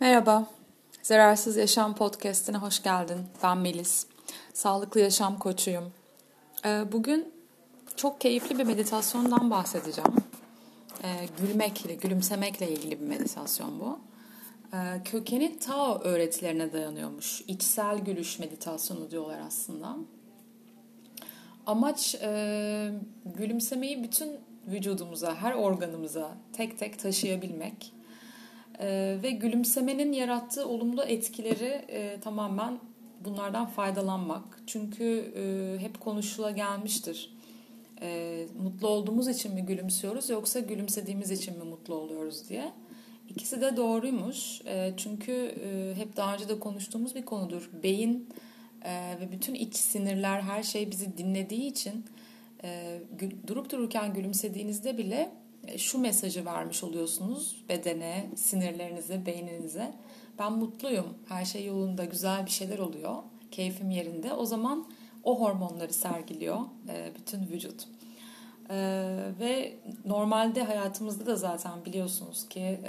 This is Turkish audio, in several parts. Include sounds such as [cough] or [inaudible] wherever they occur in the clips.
Merhaba, Zararsız Yaşam Podcast'ine hoş geldin. Ben Melis, sağlıklı yaşam koçuyum. Ee, bugün çok keyifli bir meditasyondan bahsedeceğim. Ee, gülmekle, gülümsemekle ilgili bir meditasyon bu. Ee, kökeni Tao öğretilerine dayanıyormuş. İçsel gülüş meditasyonu diyorlar aslında. Amaç e, gülümsemeyi bütün vücudumuza, her organımıza tek tek taşıyabilmek e, ve gülümsemenin yarattığı olumlu etkileri e, tamamen bunlardan faydalanmak. Çünkü e, hep konuşula gelmiştir. E, mutlu olduğumuz için mi gülümsüyoruz yoksa gülümsediğimiz için mi mutlu oluyoruz diye. İkisi de doğruymuş. E, çünkü e, hep daha önce de konuştuğumuz bir konudur. Beyin e, ve bütün iç sinirler her şey bizi dinlediği için e, durup dururken gülümsediğinizde bile şu mesajı vermiş oluyorsunuz bedene, sinirlerinize, beyninize. Ben mutluyum, her şey yolunda, güzel bir şeyler oluyor, keyfim yerinde. O zaman o hormonları sergiliyor e, bütün vücut. E, ve normalde hayatımızda da zaten biliyorsunuz ki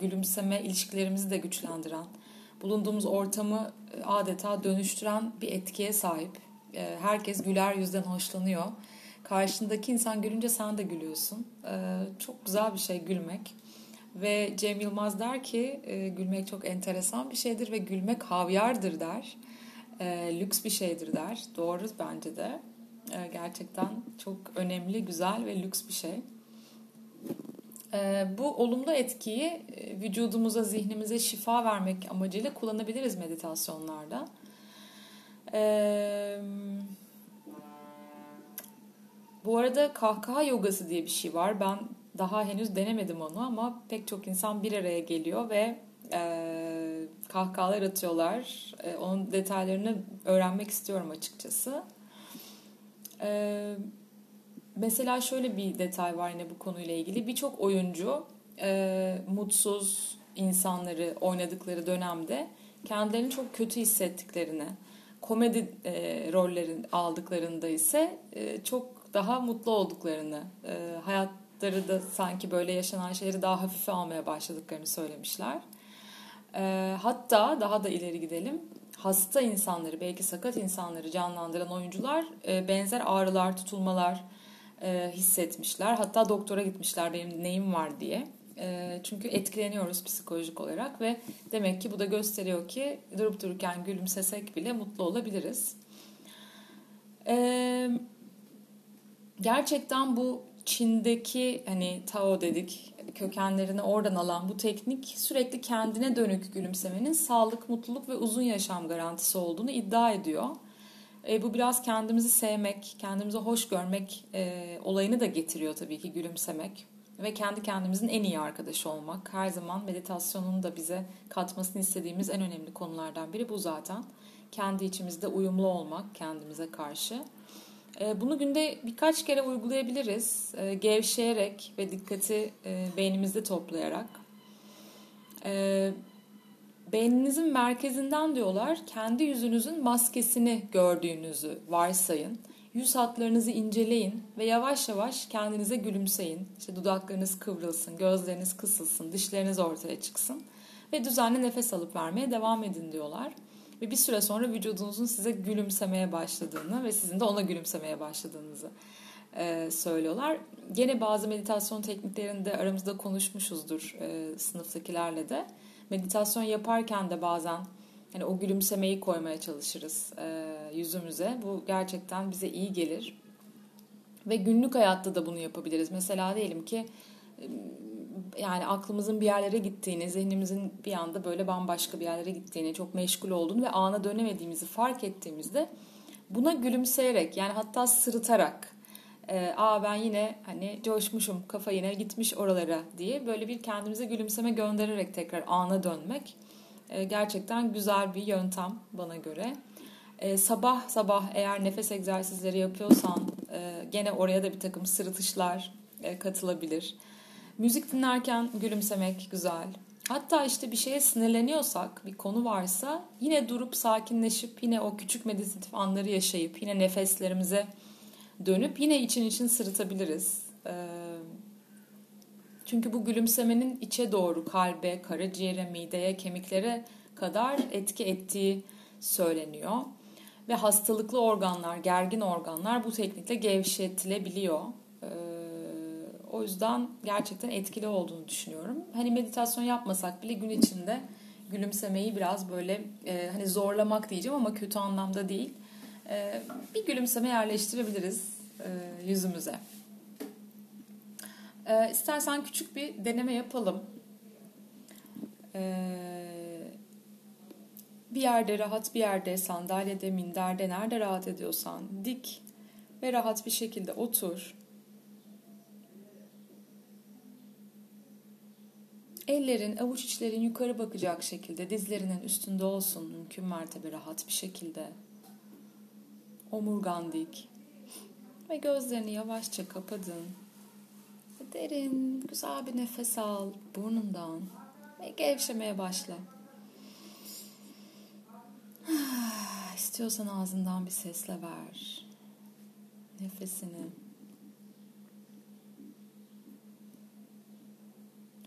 gülümseme ilişkilerimizi de güçlendiren, bulunduğumuz ortamı adeta dönüştüren bir etkiye sahip. Herkes güler yüzden hoşlanıyor Karşındaki insan gülünce sen de gülüyorsun. Ee, çok güzel bir şey gülmek. Ve Cem Yılmaz der ki e, gülmek çok enteresan bir şeydir ve gülmek havyardır der. E, lüks bir şeydir der. Doğru bence de. Gerçekten çok önemli, güzel ve lüks bir şey. Bu olumlu etkiyi e, vücudumuza, zihnimize şifa vermek amacıyla kullanabiliriz meditasyonlarda. Eee bu arada kahkaha yogası diye bir şey var. Ben daha henüz denemedim onu ama pek çok insan bir araya geliyor ve e, kahkahalar atıyorlar. E, onun detaylarını öğrenmek istiyorum açıkçası. E, mesela şöyle bir detay var yine bu konuyla ilgili. Birçok oyuncu e, mutsuz insanları oynadıkları dönemde kendilerini çok kötü hissettiklerini, komedi e, rollerin aldıklarında ise e, çok daha mutlu olduklarını, e, hayatları da sanki böyle yaşanan şeyleri daha hafife almaya başladıklarını söylemişler. E, hatta daha da ileri gidelim. Hasta insanları, belki sakat insanları canlandıran oyuncular e, benzer ağrılar, tutulmalar e, hissetmişler. Hatta doktora gitmişler benim neyim var diye. E, çünkü etkileniyoruz psikolojik olarak ve demek ki bu da gösteriyor ki durup dururken gülümsesek bile mutlu olabiliriz. Eee gerçekten bu Çin'deki hani Tao dedik kökenlerini oradan alan bu teknik sürekli kendine dönük gülümsemenin sağlık, mutluluk ve uzun yaşam garantisi olduğunu iddia ediyor. E, bu biraz kendimizi sevmek, kendimizi hoş görmek e, olayını da getiriyor tabii ki gülümsemek. Ve kendi kendimizin en iyi arkadaşı olmak. Her zaman meditasyonun da bize katmasını istediğimiz en önemli konulardan biri bu zaten. Kendi içimizde uyumlu olmak kendimize karşı. Ee, bunu günde birkaç kere uygulayabiliriz. Ee, gevşeyerek ve dikkati e, beynimizde toplayarak. Ee, beyninizin merkezinden diyorlar kendi yüzünüzün maskesini gördüğünüzü varsayın. Yüz hatlarınızı inceleyin ve yavaş yavaş kendinize gülümseyin. İşte dudaklarınız kıvrılsın, gözleriniz kısılsın, dişleriniz ortaya çıksın. Ve düzenli nefes alıp vermeye devam edin diyorlar ve bir süre sonra vücudunuzun size gülümsemeye başladığını ve sizin de ona gülümsemeye başladığınızı e, söylüyorlar. Gene bazı meditasyon tekniklerinde aramızda konuşmuşuzdur e, sınıftakilerle de. Meditasyon yaparken de bazen hani o gülümsemeyi koymaya çalışırız e, yüzümüze. Bu gerçekten bize iyi gelir. Ve günlük hayatta da bunu yapabiliriz. Mesela diyelim ki yani aklımızın bir yerlere gittiğini, zihnimizin bir anda böyle bambaşka bir yerlere gittiğini, çok meşgul olduğunu ve ana dönemediğimizi fark ettiğimizde buna gülümseyerek yani hatta sırıtarak e, aa ben yine hani coşmuşum kafa yine gitmiş oralara diye böyle bir kendimize gülümseme göndererek tekrar ana dönmek e, gerçekten güzel bir yöntem bana göre. E, sabah sabah eğer nefes egzersizleri yapıyorsan e, gene oraya da bir takım sırıtışlar katılabilir. Müzik dinlerken gülümsemek güzel. Hatta işte bir şeye sinirleniyorsak, bir konu varsa yine durup sakinleşip yine o küçük meditatif anları yaşayıp yine nefeslerimize dönüp yine için için sırıtabiliriz. Ee, Çünkü bu gülümsemenin içe doğru kalbe, karaciğere, mideye, kemiklere kadar etki ettiği söyleniyor. Ve hastalıklı organlar, gergin organlar bu teknikle gevşetilebiliyor. Ee, o yüzden gerçekten etkili olduğunu düşünüyorum. Hani meditasyon yapmasak bile gün içinde gülümsemeyi biraz böyle e, hani zorlamak diyeceğim ama kötü anlamda değil. E, bir gülümseme yerleştirebiliriz e, yüzümüze. E, istersen küçük bir deneme yapalım. E, bir yerde rahat bir yerde sandalyede minderde nerede rahat ediyorsan dik ve rahat bir şekilde otur. Ellerin, avuç içlerin yukarı bakacak şekilde dizlerinin üstünde olsun mümkün mertebe rahat bir şekilde. Omurgan dik. Ve gözlerini yavaşça kapadın. Derin, güzel bir nefes al burnundan ve gevşemeye başla. [sighs] İstiyorsan ağzından bir sesle ver. Nefesini.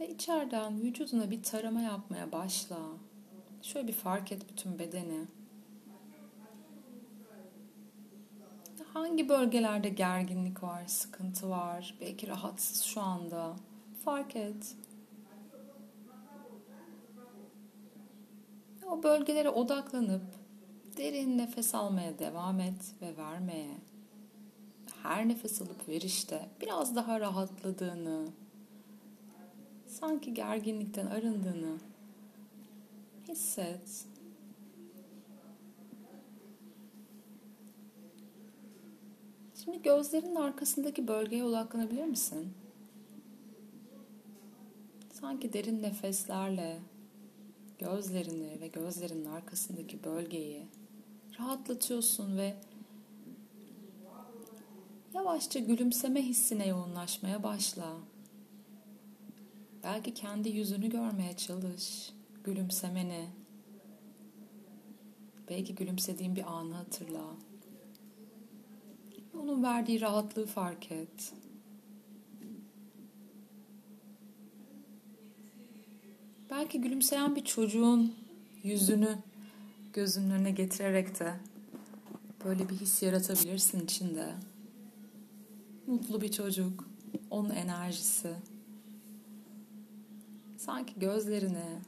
Ve içeriden vücuduna bir tarama yapmaya başla. Şöyle bir fark et bütün bedeni. Hangi bölgelerde gerginlik var, sıkıntı var, belki rahatsız şu anda. Fark et. O bölgelere odaklanıp derin nefes almaya devam et ve vermeye. Her nefes alıp verişte biraz daha rahatladığını, sanki gerginlikten arındığını hisset. Şimdi gözlerinin arkasındaki bölgeye odaklanabilir misin? Sanki derin nefeslerle gözlerini ve gözlerinin arkasındaki bölgeyi rahatlatıyorsun ve yavaşça gülümseme hissine yoğunlaşmaya başla. Belki kendi yüzünü görmeye çalış, gülümsemeni. Belki gülümsediğin bir anı hatırla. Onun verdiği rahatlığı fark et. Belki gülümseyen bir çocuğun yüzünü gözünün önüne getirerek de böyle bir his yaratabilirsin içinde. Mutlu bir çocuk, onun enerjisi. Sanki gözlerini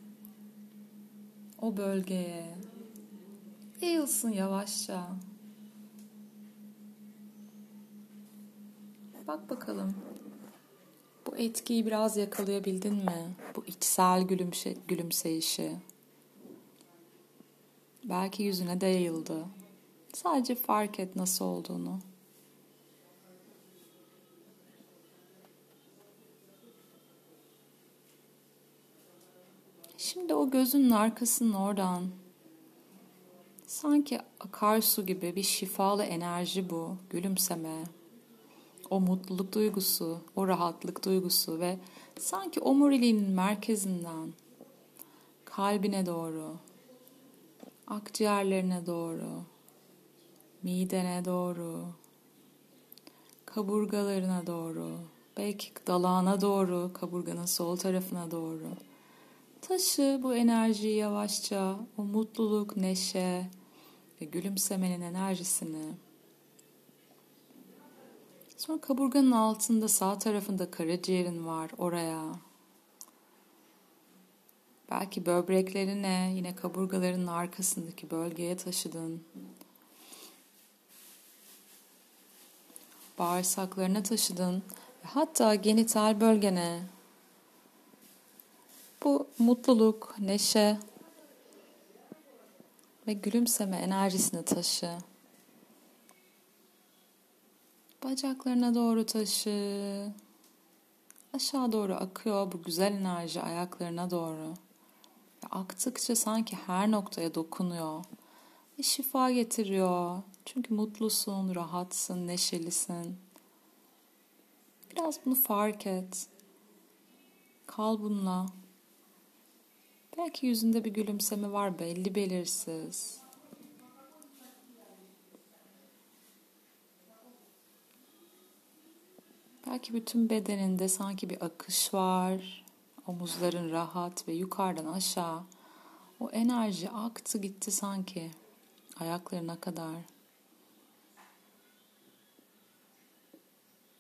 o bölgeye yayılsın yavaşça. Bak bakalım. Bu etkiyi biraz yakalayabildin mi? Bu içsel gülümse gülümseyişi. Belki yüzüne de yayıldı. Sadece fark et nasıl olduğunu. Şimdi o gözünün arkasının oradan sanki akarsu gibi bir şifalı enerji bu, gülümseme. O mutluluk duygusu, o rahatlık duygusu ve sanki omuriliğinin merkezinden kalbine doğru, akciğerlerine doğru, midene doğru, kaburgalarına doğru, belki dalağına doğru, kaburganın sol tarafına doğru. Taşı bu enerjiyi yavaşça, o mutluluk, neşe ve gülümsemenin enerjisini Sonra kaburganın altında sağ tarafında karaciğerin var oraya. Belki böbreklerine yine kaburgaların arkasındaki bölgeye taşıdın. Bağırsaklarına taşıdın. Hatta genital bölgene. Bu mutluluk, neşe ve gülümseme enerjisini taşı. Bacaklarına doğru taşı. Aşağı doğru akıyor bu güzel enerji ayaklarına doğru. Ve aktıkça sanki her noktaya dokunuyor. Ve şifa getiriyor. Çünkü mutlusun, rahatsın, neşelisin. Biraz bunu fark et. Kal bununla. Belki yüzünde bir gülümseme var belli belirsiz. Belki bütün bedeninde sanki bir akış var. Omuzların rahat ve yukarıdan aşağı. O enerji aktı gitti sanki ayaklarına kadar.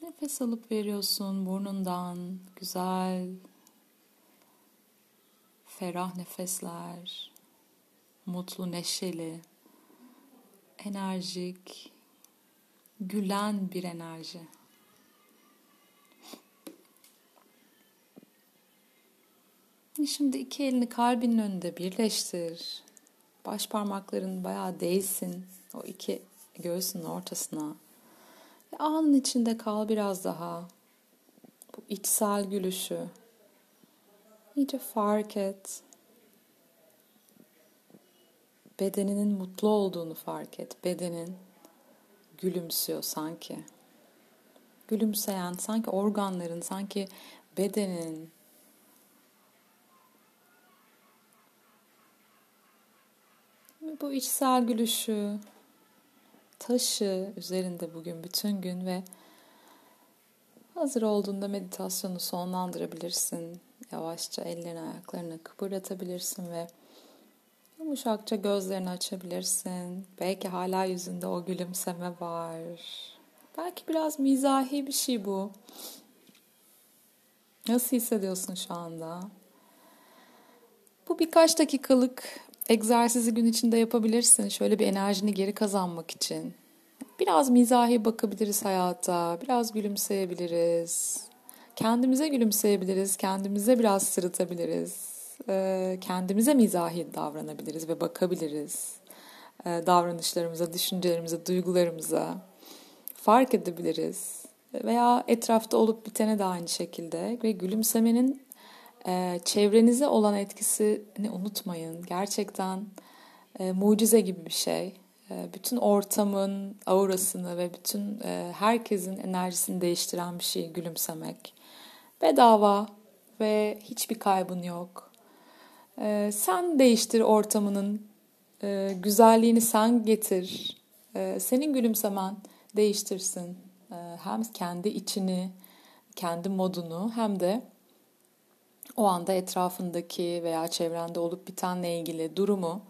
Nefes alıp veriyorsun burnundan. Güzel, ferah nefesler. Mutlu, neşeli, enerjik, gülen bir enerji. Şimdi iki elini kalbinin önünde birleştir. Baş parmakların bayağı değsin o iki göğsünün ortasına. Ve anın içinde kal biraz daha. Bu içsel gülüşü. İyice fark et. Bedeninin mutlu olduğunu fark et. Bedenin gülümsüyor sanki. Gülümseyen sanki organların, sanki bedenin bu içsel gülüşü taşı üzerinde bugün bütün gün ve hazır olduğunda meditasyonu sonlandırabilirsin. Yavaşça ellerini ayaklarını kıpırdatabilirsin ve yumuşakça gözlerini açabilirsin. Belki hala yüzünde o gülümseme var. Belki biraz mizahi bir şey bu. Nasıl hissediyorsun şu anda? Bu birkaç dakikalık egzersizi gün içinde yapabilirsin. Şöyle bir enerjini geri kazanmak için. Biraz mizahi bakabiliriz hayata. Biraz gülümseyebiliriz. Kendimize gülümseyebiliriz. Kendimize biraz sırıtabiliriz. Ee, kendimize mizahi davranabiliriz ve bakabiliriz. Ee, davranışlarımıza, düşüncelerimize, duygularımıza fark edebiliriz. Veya etrafta olup bitene de aynı şekilde ve gülümsemenin e, çevrenize olan etkisini unutmayın. Gerçekten e, mucize gibi bir şey. E, bütün ortamın aurasını ve bütün e, herkesin enerjisini değiştiren bir şey gülümsemek. Bedava ve hiçbir kaybın yok. E, sen değiştir ortamının e, güzelliğini sen getir. E, senin gülümsemen değiştirsin. E, hem kendi içini, kendi modunu hem de o anda etrafındaki veya çevrende olup bitenle ilgili durumu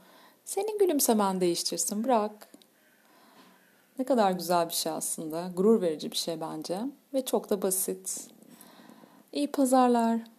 senin gülümsemen değiştirsin. Bırak. Ne kadar güzel bir şey aslında. Gurur verici bir şey bence. Ve çok da basit. İyi pazarlar.